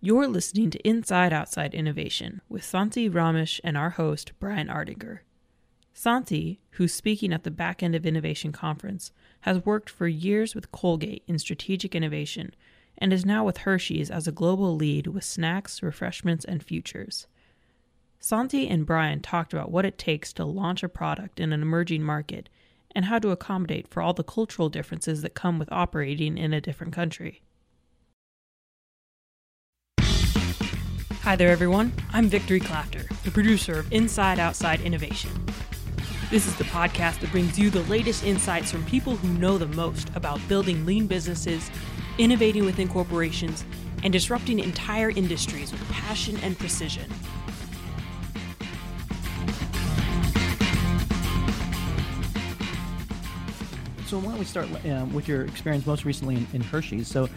You're listening to Inside Outside Innovation with Santi Ramesh and our host, Brian Ardinger. Santi, who's speaking at the Back End of Innovation conference, has worked for years with Colgate in strategic innovation and is now with Hershey's as a global lead with snacks, refreshments, and futures. Santi and Brian talked about what it takes to launch a product in an emerging market and how to accommodate for all the cultural differences that come with operating in a different country. Hi there, everyone. I'm Victory Clafter, the producer of Inside Outside Innovation. This is the podcast that brings you the latest insights from people who know the most about building lean businesses, innovating within corporations, and disrupting entire industries with passion and precision. So why don't we start uh, with your experience most recently in, in Hershey's? So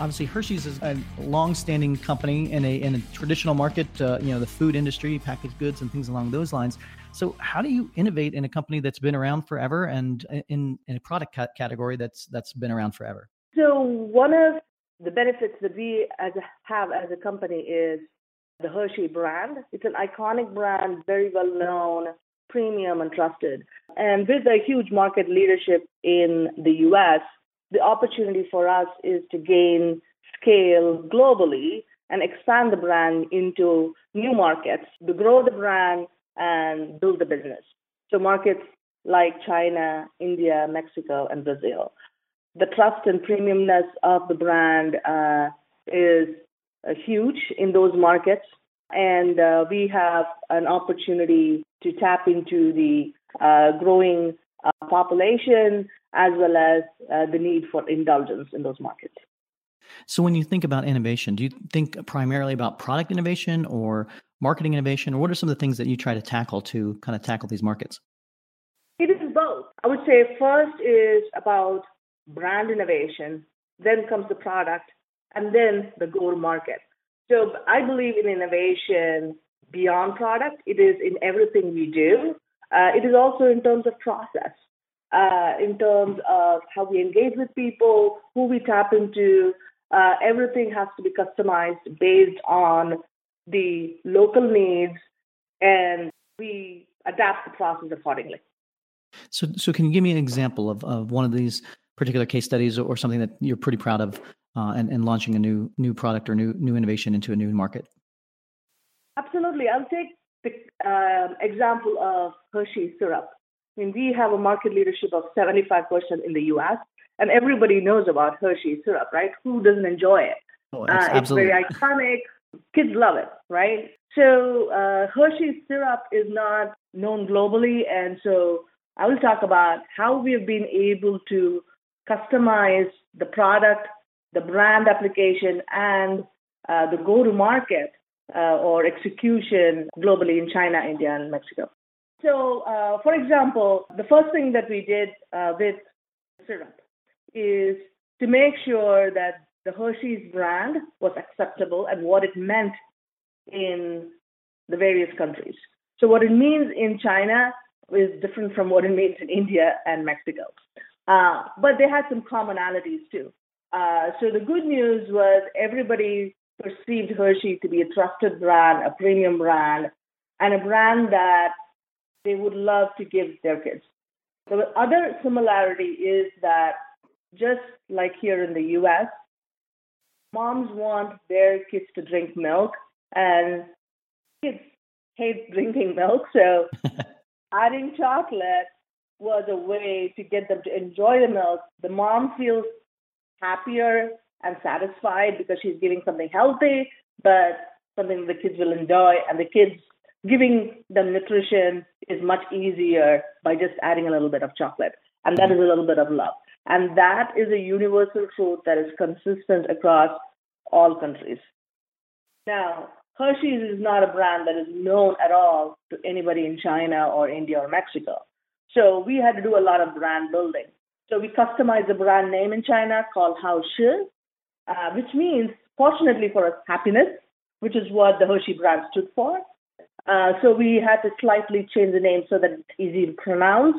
obviously Hershey's is a long-standing company in a in a traditional market, uh, you know, the food industry, packaged goods, and things along those lines. So, how do you innovate in a company that's been around forever and in in a product category that's that's been around forever? So, one of the benefits that we as a, have as a company is the Hershey brand. It's an iconic brand, very well known, premium and trusted. And with a huge market leadership in the US, the opportunity for us is to gain scale globally and expand the brand into new markets, to grow the brand and build the business. So markets like China, India, Mexico, and Brazil. The trust and premiumness of the brand uh, is uh, huge in those markets, and uh, we have an opportunity to tap into the uh, growing uh, population as well as uh, the need for indulgence in those markets. So, when you think about innovation, do you think primarily about product innovation or marketing innovation, or what are some of the things that you try to tackle to kind of tackle these markets? It is both. I would say first is about brand innovation, then comes the product, and then the goal market. So, I believe in innovation beyond product, it is in everything we do. Uh, it is also in terms of process uh, in terms of how we engage with people, who we tap into. Uh, everything has to be customized based on the local needs, and we adapt the process accordingly. So, so can you give me an example of, of one of these particular case studies or something that you're pretty proud of uh, and, and launching a new new product or new new innovation into a new market? Absolutely. I'll take the uh, example of Hershey syrup. I mean, we have a market leadership of 75% in the US, and everybody knows about Hershey syrup, right? Who doesn't enjoy it? Oh, uh, it's very iconic. Kids love it, right? So uh, Hershey syrup is not known globally, and so I will talk about how we have been able to customize the product, the brand application, and uh, the go-to-market uh, or execution globally in China, India, and Mexico. So, uh, for example, the first thing that we did uh, with syrup is to make sure that the Hershey's brand was acceptable and what it meant in the various countries. So, what it means in China is different from what it means in India and Mexico. Uh, but they had some commonalities too. Uh, so, the good news was everybody perceived Hershey to be a trusted brand, a premium brand, and a brand that they would love to give their kids. The other similarity is that just like here in the US, moms want their kids to drink milk, and kids hate drinking milk. So adding chocolate was a way to get them to enjoy the milk. The mom feels happier and satisfied because she's giving something healthy, but something the kids will enjoy, and the kids giving them nutrition is much easier by just adding a little bit of chocolate. And that is a little bit of love. And that is a universal truth that is consistent across all countries. Now, Hershey's is not a brand that is known at all to anybody in China or India or Mexico. So we had to do a lot of brand building. So we customized a brand name in China called Hao Shi, uh, which means, fortunately for us, happiness, which is what the Hershey brand stood for. Uh, so we had to slightly change the name so that it's easy to pronounce.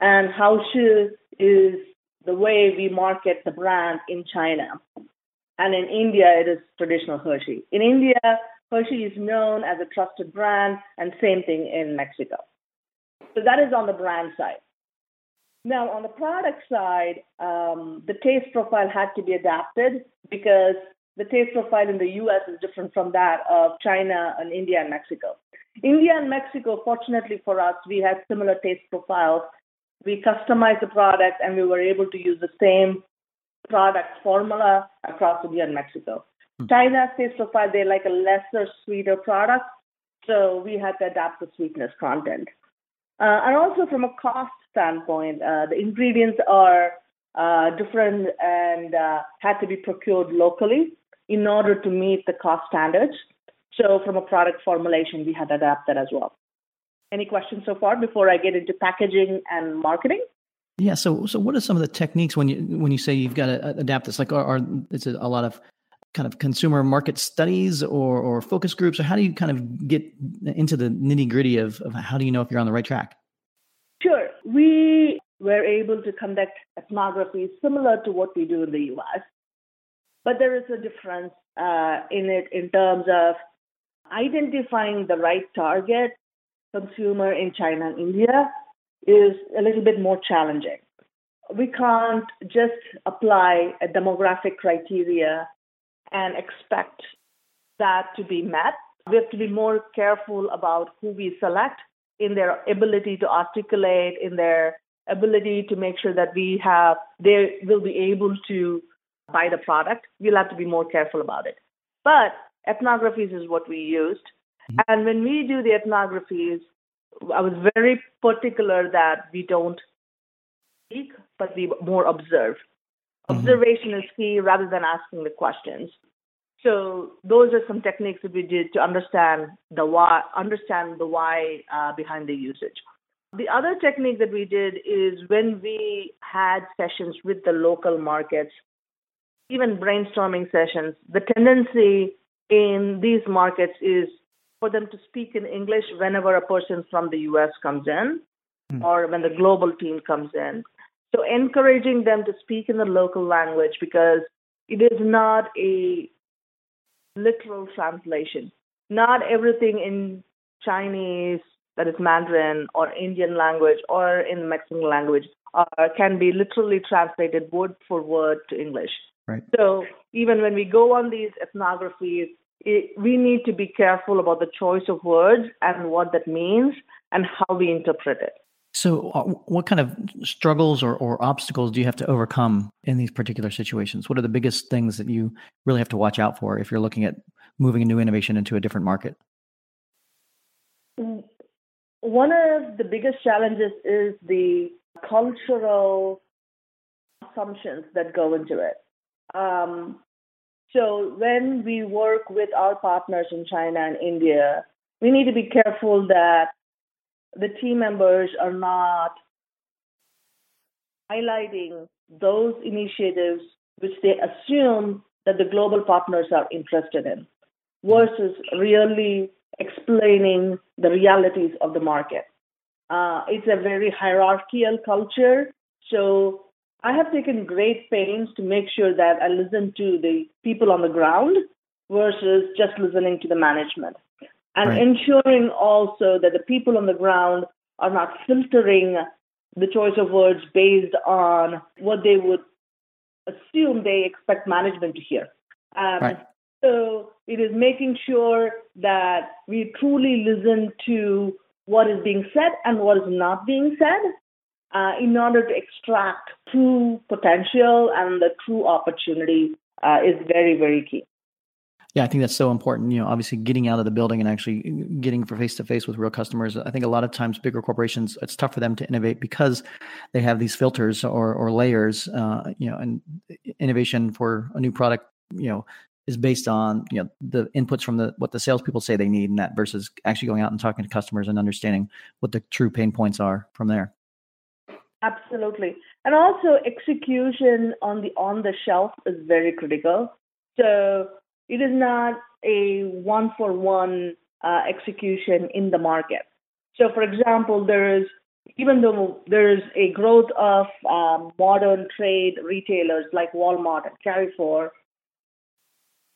And Hao Shi is the way we market the brand in China. and in India, it is traditional Hershey. In India, Hershey is known as a trusted brand, and same thing in Mexico. So that is on the brand side. Now, on the product side, um, the taste profile had to be adapted because the taste profile in the US is different from that of China and India and Mexico. India and Mexico, fortunately for us, we had similar taste profiles. We customized the product and we were able to use the same product formula across India and Mexico. Hmm. China's taste profile, they like a lesser, sweeter product. So we had to adapt the sweetness content. Uh, and also from a cost standpoint, uh, the ingredients are uh, different and uh, had to be procured locally in order to meet the cost standards. So from a product formulation, we had to adapt that as well. Any questions so far before I get into packaging and marketing? Yeah. So, so what are some of the techniques when you when you say you've got to adapt this? Like, are, are is it a lot of kind of consumer market studies or or focus groups, or how do you kind of get into the nitty gritty of, of how do you know if you're on the right track? Sure. We were able to conduct ethnography similar to what we do in the US, but there is a difference uh, in it in terms of identifying the right target consumer in China and India is a little bit more challenging. We can't just apply a demographic criteria and expect that to be met. We have to be more careful about who we select in their ability to articulate, in their ability to make sure that we have, they will be able to buy the product. We'll have to be more careful about it. But ethnographies is what we used. Mm-hmm. And when we do the ethnographies, I was very particular that we don't speak, but we more observe. Mm-hmm. Observation is key rather than asking the questions. So those are some techniques that we did to understand the why, understand the why uh, behind the usage. The other technique that we did is when we had sessions with the local markets, even brainstorming sessions, the tendency in these markets is for them to speak in English whenever a person from the US comes in mm. or when the global team comes in. So encouraging them to speak in the local language because it is not a literal translation. Not everything in Chinese, that is Mandarin, or Indian language, or in Mexican language uh, can be literally translated word for word to English. Right. So even when we go on these ethnographies, it, we need to be careful about the choice of words and what that means and how we interpret it. So, uh, what kind of struggles or, or obstacles do you have to overcome in these particular situations? What are the biggest things that you really have to watch out for if you're looking at moving a new innovation into a different market? One of the biggest challenges is the cultural assumptions that go into it. Um, so when we work with our partners in China and India, we need to be careful that the team members are not highlighting those initiatives which they assume that the global partners are interested in versus really explaining the realities of the market. Uh, it's a very hierarchical culture. So I have taken great pains to make sure that I listen to the people on the ground versus just listening to the management. And right. ensuring also that the people on the ground are not filtering the choice of words based on what they would assume they expect management to hear. Um, right. So it is making sure that we truly listen to what is being said and what is not being said uh, in order to extract true potential and the true opportunity uh, is very, very key. Yeah, I think that's so important. You know, obviously getting out of the building and actually getting for face to face with real customers. I think a lot of times bigger corporations, it's tough for them to innovate because they have these filters or, or layers. Uh, you know, and innovation for a new product, you know, is based on you know the inputs from the what the salespeople say they need, and that versus actually going out and talking to customers and understanding what the true pain points are from there. Absolutely. And also execution on the on the shelf is very critical. So it is not a one for one execution in the market. So for example, there is even though there is a growth of um, modern trade retailers like Walmart and Carrefour,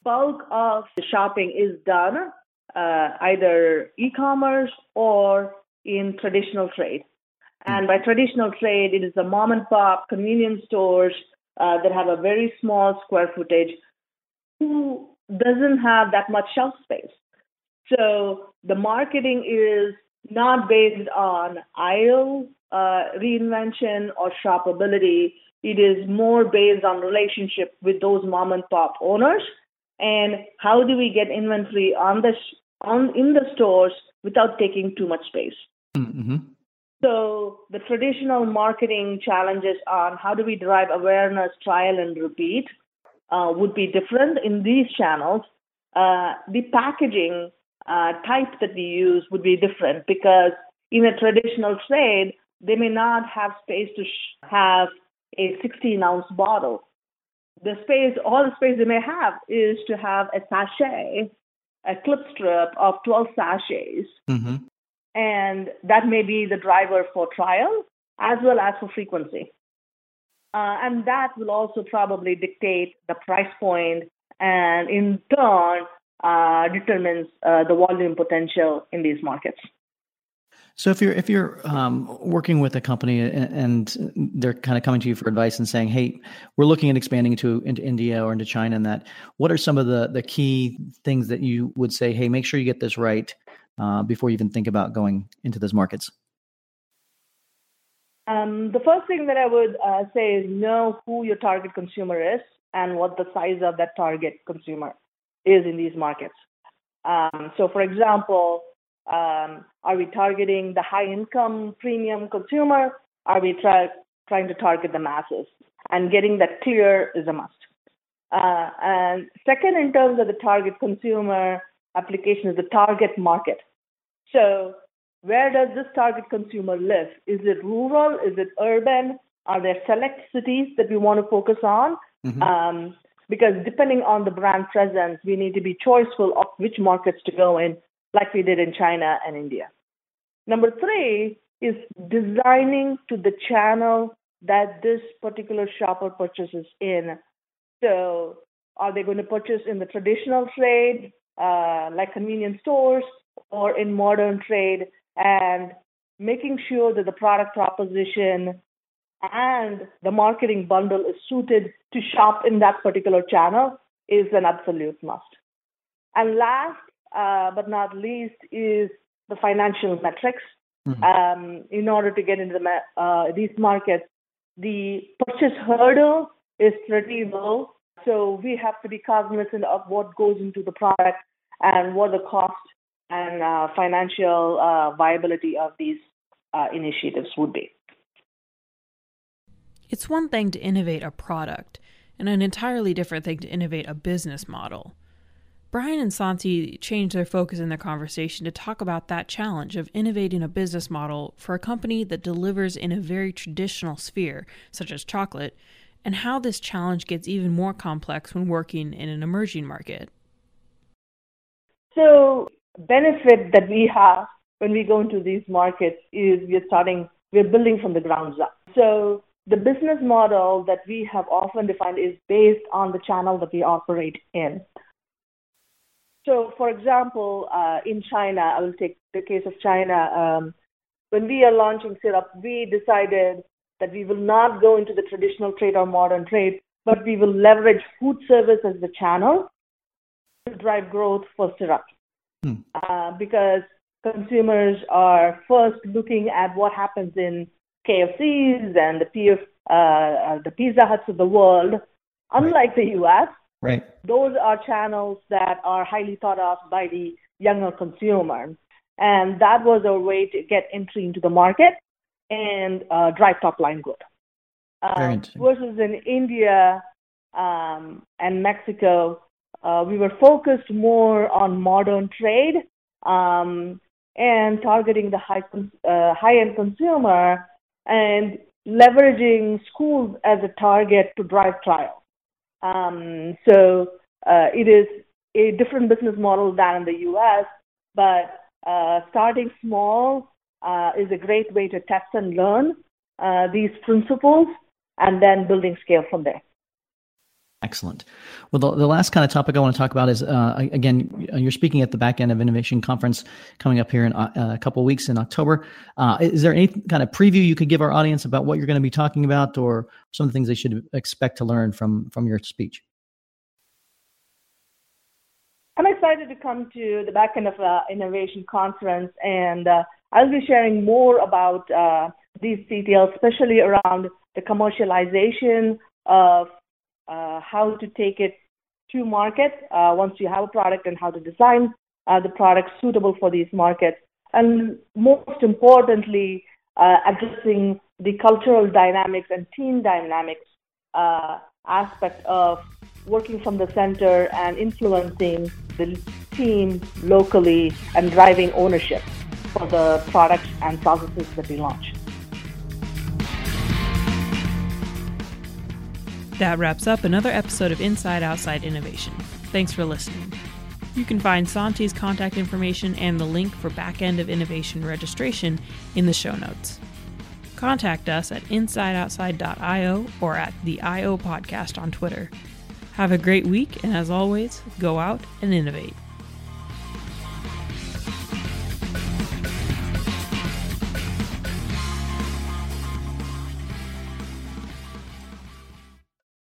bulk of the shopping is done uh, either e-commerce or in traditional trade. And by traditional trade, it is the mom and pop convenience stores uh, that have a very small square footage who doesn't have that much shelf space. So the marketing is not based on aisle uh, reinvention or shoppability. It is more based on relationship with those mom and pop owners and how do we get inventory on the sh- on in the stores without taking too much space. Mm-hmm. So the traditional marketing challenges on how do we drive awareness, trial, and repeat uh, would be different in these channels. Uh, the packaging uh, type that we use would be different because in a traditional trade, they may not have space to sh- have a 16 ounce bottle. The space, all the space they may have is to have a sachet, a clip strip of 12 sachets. Mm-hmm. And that may be the driver for trial as well as for frequency. Uh, and that will also probably dictate the price point and in turn uh, determines uh, the volume potential in these markets. So if you're if you're um, working with a company and, and, they're kind of coming to you for advice and saying, "Hey, we're looking at expanding into into India or into China," and that, what are some of the the key things that you would say? Hey, make sure you get this right uh, before you even think about going into those markets. Um, the first thing that I would uh, say is know who your target consumer is and what the size of that target consumer is in these markets. Um, so, for example, um, are we targeting the high income premium consumer? Are we try, trying to target the masses? And getting that clear is a must. Uh, and second, in terms of the target consumer application, is the target market. So, where does this target consumer live? Is it rural? Is it urban? Are there select cities that we want to focus on? Mm-hmm. Um, because depending on the brand presence, we need to be choiceful of which markets to go in like we did in China and India. Number three is designing to the channel that this particular shopper purchases in. So, are they going to purchase in the traditional trade, uh, like convenience stores, or in modern trade? And making sure that the product proposition and the marketing bundle is suited to shop in that particular channel is an absolute must. And last uh, but not least, is the financial metrics. Mm-hmm. Um, in order to get into the, uh, these markets, the purchase hurdle is pretty low. So we have to be cognizant of what goes into the product and what the cost and uh, financial uh, viability of these uh, initiatives would be. It's one thing to innovate a product, and an entirely different thing to innovate a business model. Brian and Santi changed their focus in their conversation to talk about that challenge of innovating a business model for a company that delivers in a very traditional sphere, such as chocolate, and how this challenge gets even more complex when working in an emerging market. So, benefit that we have when we go into these markets is we're starting, we're building from the ground up. So, the business model that we have often defined is based on the channel that we operate in. So, for example, uh, in China, I will take the case of China. Um, when we are launching syrup, we decided that we will not go into the traditional trade or modern trade, but we will leverage food service as the channel to drive growth for syrup. Hmm. Uh, because consumers are first looking at what happens in KFCs and the, PF, uh, uh, the Pizza Huts of the world, unlike right. the US, Right. Those are channels that are highly thought of by the younger consumer. And that was a way to get entry into the market and uh, drive top line growth. Uh, versus in India um, and Mexico, uh, we were focused more on modern trade um, and targeting the high uh, high end consumer and leveraging schools as a target to drive trial. Um, so uh, it is a different business model than in the US, but uh, starting small uh, is a great way to test and learn uh, these principles and then building scale from there. Excellent. Well, the, the last kind of topic I want to talk about is uh, again, you're speaking at the Back End of Innovation Conference coming up here in uh, a couple weeks in October. Uh, is there any kind of preview you could give our audience about what you're going to be talking about, or some of the things they should expect to learn from from your speech? I'm excited to come to the Back End of uh, Innovation Conference, and uh, I'll be sharing more about uh, these details, especially around the commercialization of uh, how to take it to market uh, once you have a product and how to design uh, the product suitable for these markets. And most importantly, uh, addressing the cultural dynamics and team dynamics uh, aspect of working from the center and influencing the team locally and driving ownership for the products and processes that we launch. That wraps up another episode of Inside Outside Innovation. Thanks for listening. You can find Santi's contact information and the link for Backend of Innovation registration in the show notes. Contact us at insideoutside.io or at the IO podcast on Twitter. Have a great week, and as always, go out and innovate.